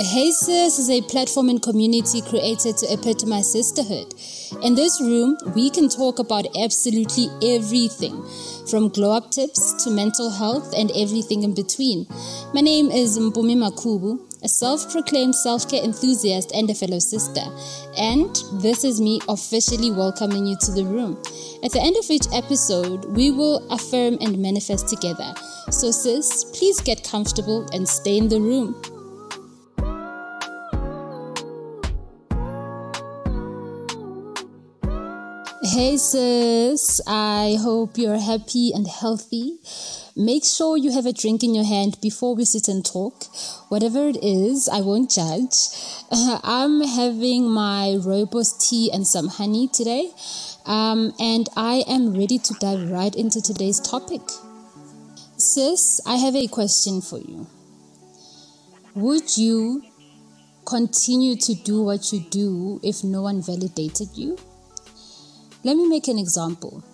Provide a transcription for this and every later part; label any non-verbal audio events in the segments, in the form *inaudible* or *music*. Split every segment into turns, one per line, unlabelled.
Hey Sis is a platform and community created to epitomize sisterhood. In this room, we can talk about absolutely everything from glow up tips to mental health and everything in between. My name is Mpumi Makubu, a self proclaimed self care enthusiast and a fellow sister. And this is me officially welcoming you to the room. At the end of each episode, we will affirm and manifest together. So, sis, please get comfortable and stay in the room. Hey sis, I hope you're happy and healthy. Make sure you have a drink in your hand before we sit and talk. Whatever it is, I won't judge. *laughs* I'm having my rooibos tea and some honey today, um, and I am ready to dive right into today's topic. Sis, I have a question for you. Would you continue to do what you do if no one validated you? Let me make an example.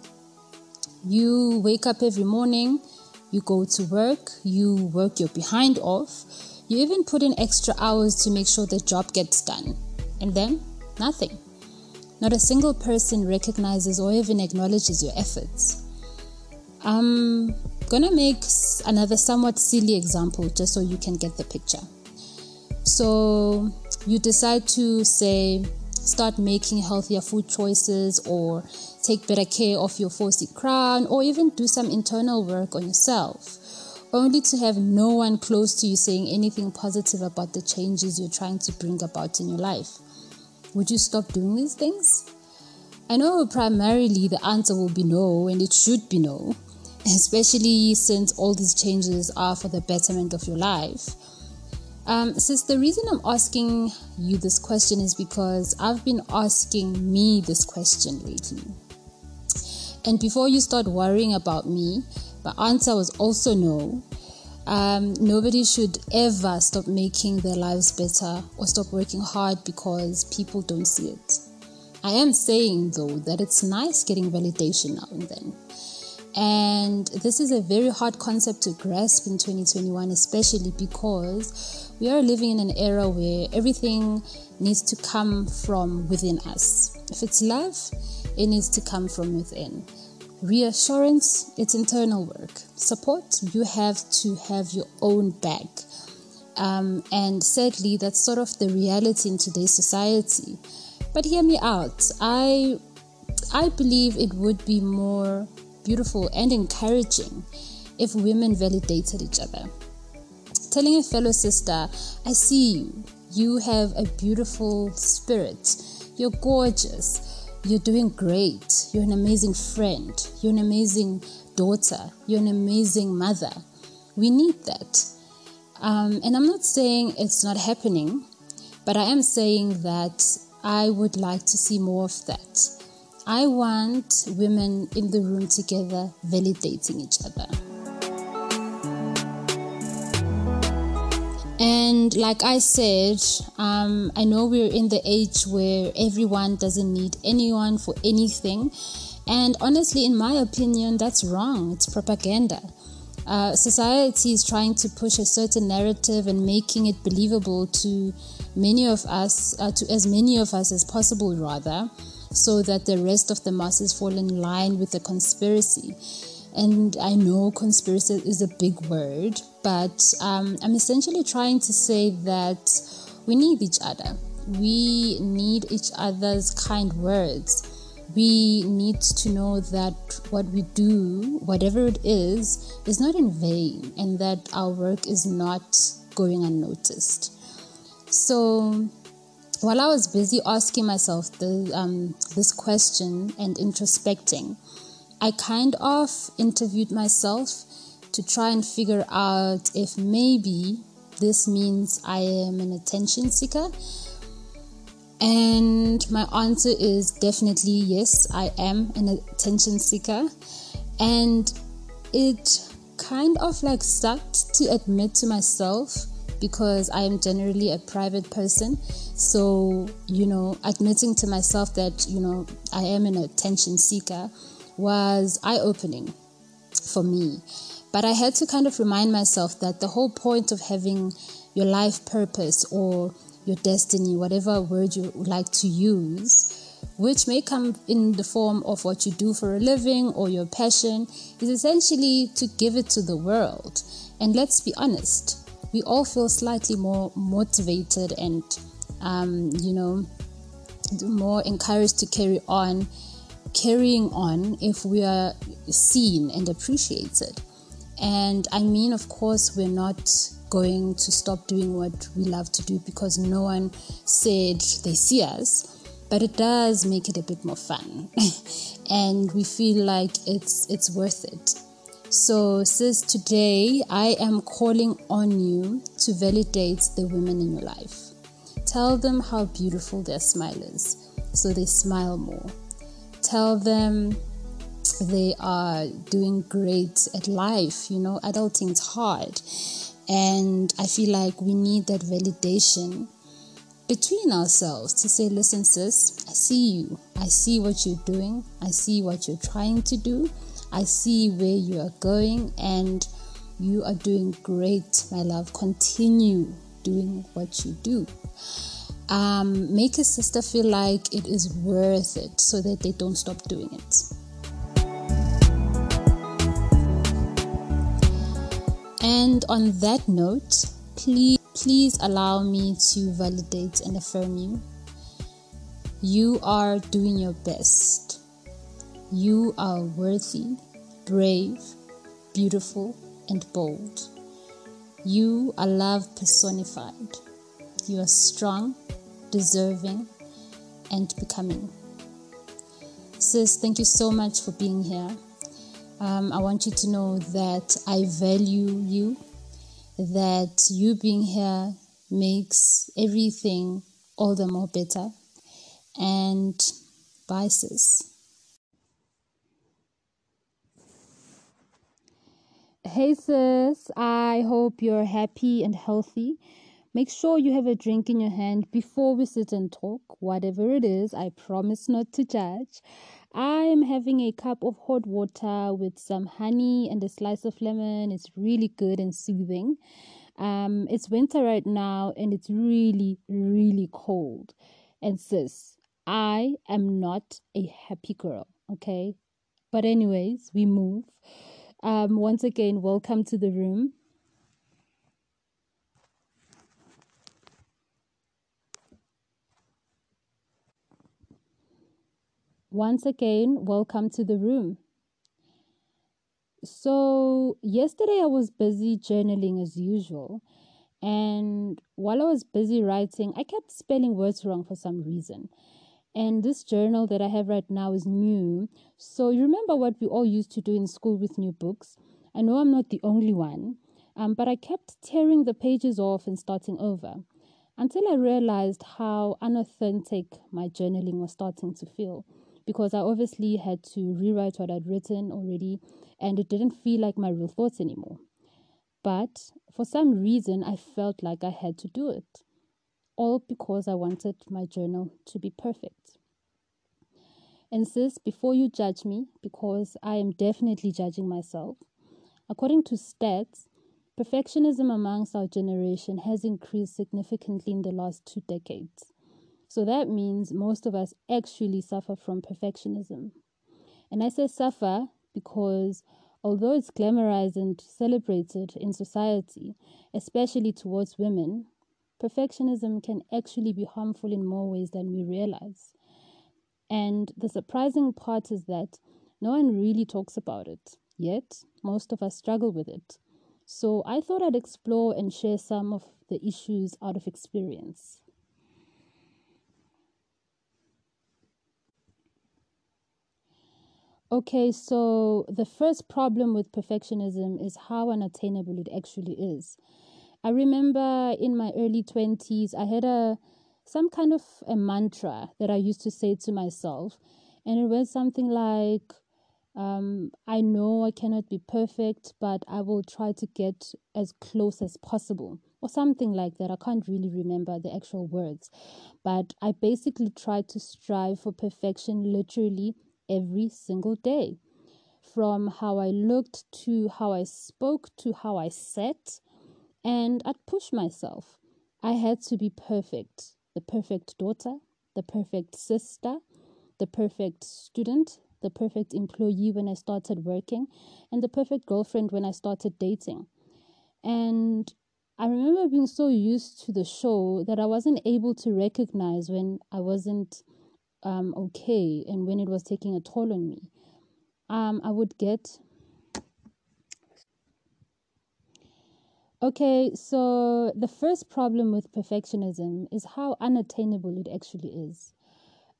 You wake up every morning, you go to work, you work your behind off, you even put in extra hours to make sure the job gets done. And then, nothing. Not a single person recognizes or even acknowledges your efforts. I'm gonna make another somewhat silly example just so you can get the picture. So, you decide to say, start making healthier food choices or take better care of your 4C crown or even do some internal work on yourself, only to have no one close to you saying anything positive about the changes you're trying to bring about in your life. Would you stop doing these things? I know primarily the answer will be no, and it should be no, *laughs* especially since all these changes are for the betterment of your life. Um, since the reason I'm asking you this question is because I've been asking me this question lately. And before you start worrying about me, my answer was also no. Um, nobody should ever stop making their lives better or stop working hard because people don't see it. I am saying though that it's nice getting validation now and then. And this is a very hard concept to grasp in 2021, especially because we are living in an era where everything needs to come from within us. If it's love, it needs to come from within. Reassurance, it's internal work. Support, you have to have your own bag. Um, and sadly, that's sort of the reality in today's society. But hear me out. I, I believe it would be more beautiful and encouraging if women validated each other. Telling a fellow sister, I see you, you have a beautiful spirit, you're gorgeous, you're doing great, you're an amazing friend, you're an amazing daughter, you're an amazing mother. We need that. Um, and I'm not saying it's not happening, but I am saying that I would like to see more of that. I want women in the room together validating each other. And like I said, um, I know we're in the age where everyone doesn't need anyone for anything. And honestly, in my opinion, that's wrong. It's propaganda. Uh, society is trying to push a certain narrative and making it believable to many of us, uh, to as many of us as possible, rather so that the rest of the masses fall in line with the conspiracy. And I know conspiracy is a big word, but um, I'm essentially trying to say that we need each other. We need each other's kind words. We need to know that what we do, whatever it is, is not in vain and that our work is not going unnoticed. So, while I was busy asking myself the, um, this question and introspecting, I kind of interviewed myself to try and figure out if maybe this means I am an attention seeker. And my answer is definitely yes, I am an attention seeker. And it kind of like sucked to admit to myself because I am generally a private person. So, you know, admitting to myself that, you know, I am an attention seeker was eye opening for me But I had to kind of remind myself that the whole point of having your life purpose or your destiny, whatever word you like to use, which may come in the form of what you do for a living or your passion, is essentially to give it to the world. And let's be honest, we all feel slightly more motivated and, um, you know, more encouraged to carry on, carrying on if we are seen and appreciated. And I mean, of course, we're not going to stop doing what we love to do because no one said they see us but it does make it a bit more fun *laughs* and we feel like it's it's worth it so sis today i am calling on you to validate the women in your life tell them how beautiful their smile is so they smile more tell them they are doing great at life you know adulting's hard and i feel like we need that validation between ourselves to say, listen, sis, I see you. I see what you're doing. I see what you're trying to do. I see where you are going, and you are doing great, my love. Continue doing what you do. Um, make a sister feel like it is worth it so that they don't stop doing it. And on that note, please Please allow me to validate and affirm you. You are doing your best. You are worthy, brave, beautiful, and bold. You are love personified. You are strong, deserving, and becoming. Sis, thank you so much for being here. Um, I want you to know that I value you that you being here makes everything all the more better. And bye, sis. Hey, sis. I hope you're happy and healthy. Make sure you have a drink in your hand before we sit and talk. Whatever it is, I promise not to judge. I am having a cup of hot water with some honey and a slice of lemon. It's really good and soothing. Um, it's winter right now and it's really, really cold. And sis, I am not a happy girl, okay? But, anyways, we move. Um, once again, welcome to the room. Once again, welcome to the room. So, yesterday I was busy journaling as usual, and while I was busy writing, I kept spelling words wrong for some reason. And this journal that I have right now is new. So, you remember what we all used to do in school with new books? I know I'm not the only one, um, but I kept tearing the pages off and starting over until I realized how unauthentic my journaling was starting to feel because I obviously had to rewrite what I'd written already and it didn't feel like my real thoughts anymore. But for some reason, I felt like I had to do it, all because I wanted my journal to be perfect. And sis, before you judge me, because I am definitely judging myself, according to stats, perfectionism amongst our generation has increased significantly in the last two decades. So that means most of us actually suffer from perfectionism. And I say suffer because although it's glamorized and celebrated in society, especially towards women, perfectionism can actually be harmful in more ways than we realize. And the surprising part is that no one really talks about it, yet, most of us struggle with it. So I thought I'd explore and share some of the issues out of experience. Okay, so the first problem with perfectionism is how unattainable it actually is. I remember in my early 20s, I had a some kind of a mantra that I used to say to myself, and it was something like, um, I know I cannot be perfect, but I will try to get as close as possible, or something like that. I can't really remember the actual words, but I basically tried to strive for perfection literally every single day. from how I looked to how I spoke to how I sat, and I'd push myself. I had to be perfect the perfect daughter, the perfect sister, the perfect student, the perfect employee when I started working, and the perfect girlfriend when I started dating. And I remember being so used to the show that I wasn't able to recognize when I wasn't um, okay and when it was taking a toll on me. Um, I would get. Okay, so the first problem with perfectionism is how unattainable it actually is.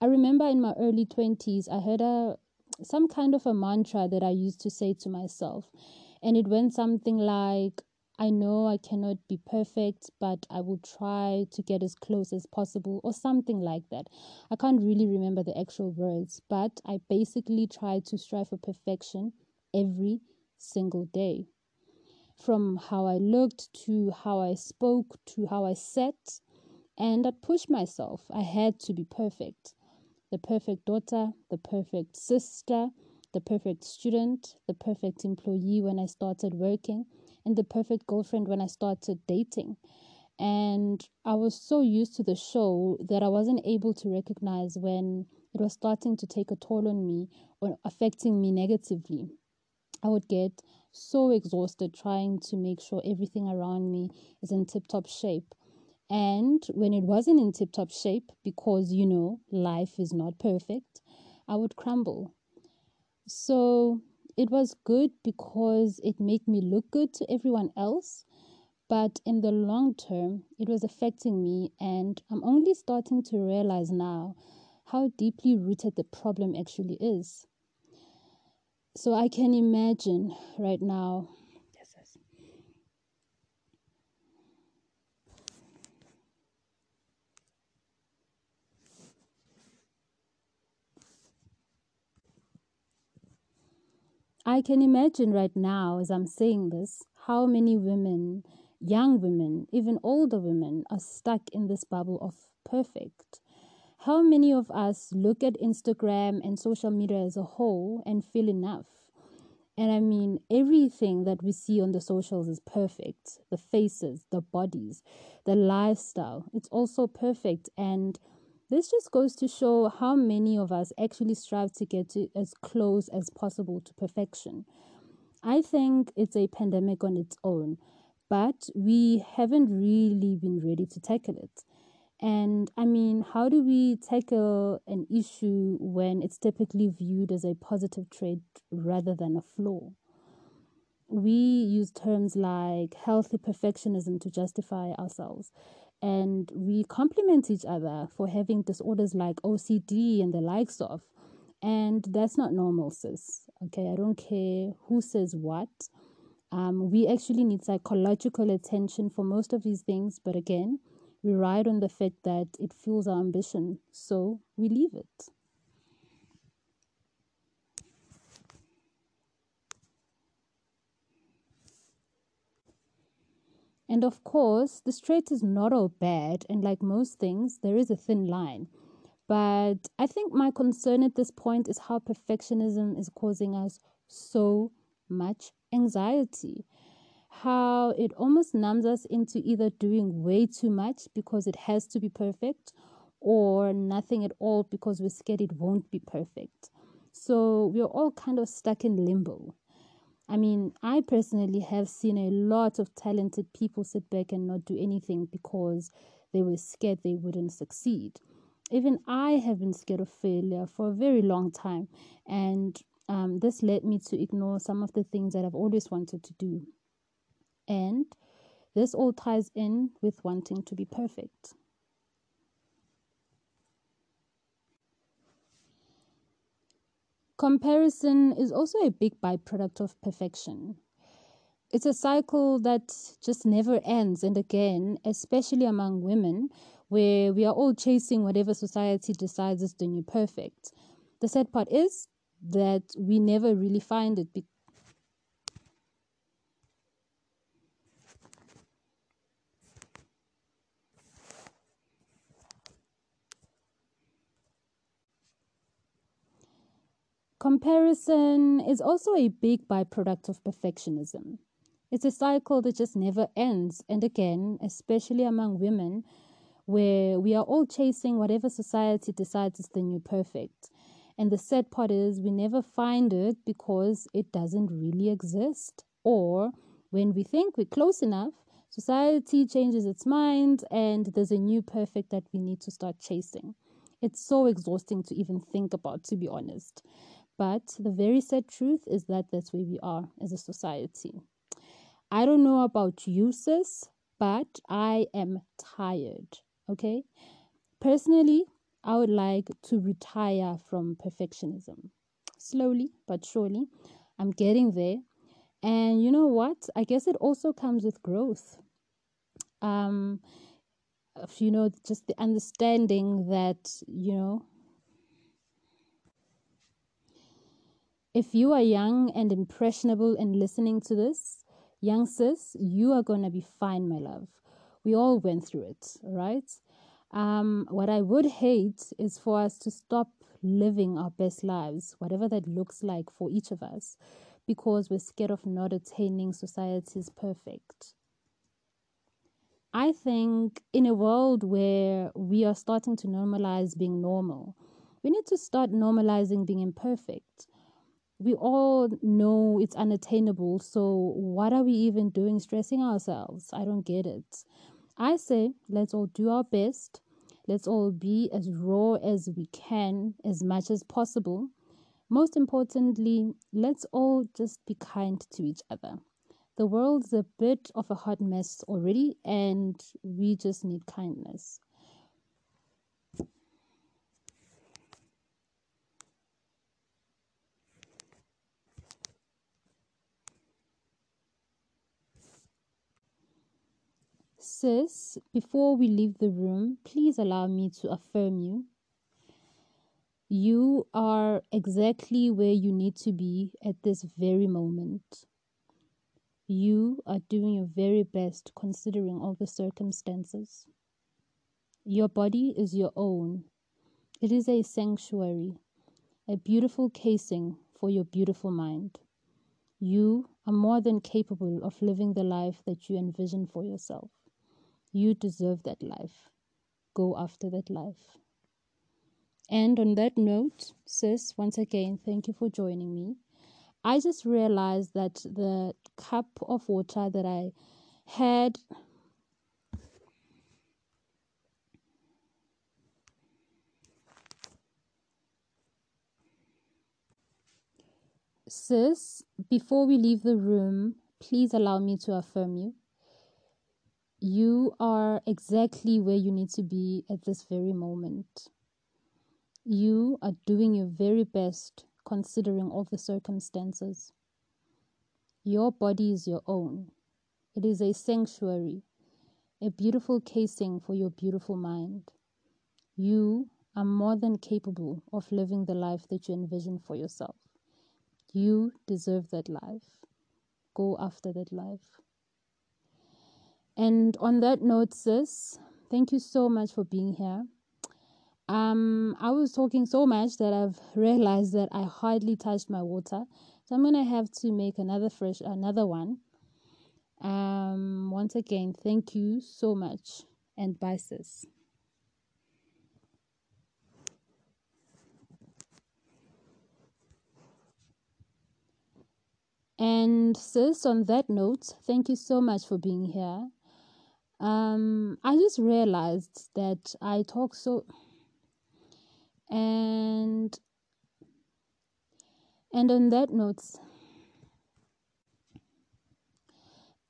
I remember in my early 20s, I heard a some kind of a mantra that I used to say to myself, and it went something like, I know I cannot be perfect, but I will try to get as close as possible, or something like that. I can't really remember the actual words, but I basically try to strive for perfection every single day. From how I looked to how I spoke to how I sat, and I'd push myself. I had to be perfect the perfect daughter, the perfect sister, the perfect student, the perfect employee when I started working and the perfect girlfriend when I started dating. And I was so used to the show that I wasn't able to recognize when it was starting to take a toll on me or affecting me negatively. I would get so exhausted trying to make sure everything around me is in tip top shape. And when it wasn't in tip top shape, because you know, life is not perfect, I would crumble. So it was good because it made me look good to everyone else. But in the long term, it was affecting me, and I'm only starting to realize now how deeply rooted the problem actually is. So I can imagine right now. I can imagine right now, as I'm saying this, how many women, young women, even older women, are stuck in this bubble of perfect. How many of us look at Instagram and social media as a whole and feel enough? And I mean, everything that we see on the socials is perfect the faces, the bodies, the lifestyle. It's also perfect. And this just goes to show how many of us actually strive to get to as close as possible to perfection. I think it's a pandemic on its own, but we haven't really been ready to tackle it. And I mean, how do we tackle an issue when it's typically viewed as a positive trait rather than a flaw? We use terms like healthy perfectionism to justify ourselves and we compliment each other for having disorders like OCD and the likes of. And that's not normal, sis. Okay, I don't care who says what. Um, we actually need psychological attention for most of these things, but again, we ride on the fact that it fuels our ambition, so we leave it. And of course, the trait is not all bad, and like most things, there is a thin line. But I think my concern at this point is how perfectionism is causing us so much anxiety. How it almost numbs us into either doing way too much because it has to be perfect or nothing at all because we're scared it won't be perfect. So we're all kind of stuck in limbo. I mean, I personally have seen a lot of talented people sit back and not do anything because they were scared they wouldn't succeed. Even I have been scared of failure for a very long time, and um, this led me to ignore some of the things that I've always wanted to do. And this all ties in with wanting to be perfect. Comparison is also a big byproduct of perfection. It's a cycle that just never ends. And again, especially among women, where we are all chasing whatever society decides is the new perfect. The sad part is that we never really find it Comparison is also a big byproduct of perfectionism. It's a cycle that just never ends. And again, especially among women, where we are all chasing whatever society decides is the new perfect. And the sad part is, we never find it because it doesn't really exist. Or when we think we're close enough, society changes its mind and there's a new perfect that we need to start chasing. It's so exhausting to even think about, to be honest. But the very sad truth is that that's where we are as a society. I don't know about you, sis, but I am tired. Okay. Personally, I would like to retire from perfectionism. Slowly but surely, I'm getting there. And you know what? I guess it also comes with growth. Um, you know, just the understanding that, you know, If you are young and impressionable and listening to this, young sis, you are going to be fine, my love. We all went through it, right? Um, what I would hate is for us to stop living our best lives, whatever that looks like for each of us, because we're scared of not attaining society's perfect. I think in a world where we are starting to normalize being normal, we need to start normalizing being imperfect we all know it's unattainable. So, what are we even doing stressing ourselves? I don't get it. I say, let's all do our best. Let's all be as raw as we can, as much as possible. Most importantly, let's all just be kind to each other. The world's a bit of a hot mess already, and we just need kindness. Sis, before we leave the room, please allow me to affirm you. You are exactly where you need to be at this very moment. You are doing your very best considering all the circumstances. Your body is your own. It is a sanctuary, a beautiful casing for your beautiful mind. You are more than capable of living the life that you envision for yourself. You deserve that life. Go after that life. And on that note, sis, once again, thank you for joining me. I just realized that the cup of water that I had Sis, before we leave the room, please allow me to affirm you you are exactly where you need to be at this very moment. You are doing your very best considering all the circumstances. Your body is your own. It is a sanctuary, a beautiful casing for your beautiful mind. You are more than capable of living the life that you envision for yourself. You deserve that life. Go after that life. And on that note, sis, thank you so much for being here. Um, I was talking so much that I've *laughs* realized that I hardly touched my water, so I'm gonna have to make another fresh, another one. Um, once again, thank you so much, and bye, sis. And sis, on that note, thank you so much for being here um, I just realized that I talk so and and on that note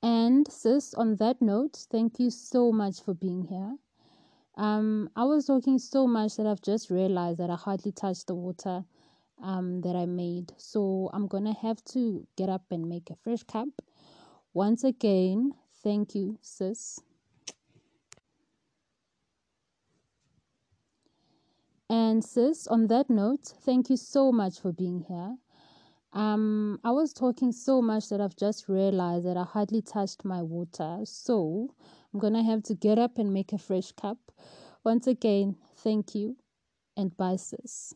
and sis on that note thank you so much for being here. Um i was talking so much that i've just realized that i hardly touched the water um that i made. So i'm gonna have to get up and make a fresh cup. Once again thank you sis And sis, on that note, thank you so much for being here. Um, I was talking so much that I've just realized that I hardly touched my water. So I'm gonna have to get up and make a fresh cup. Once again, thank you and bye, sis.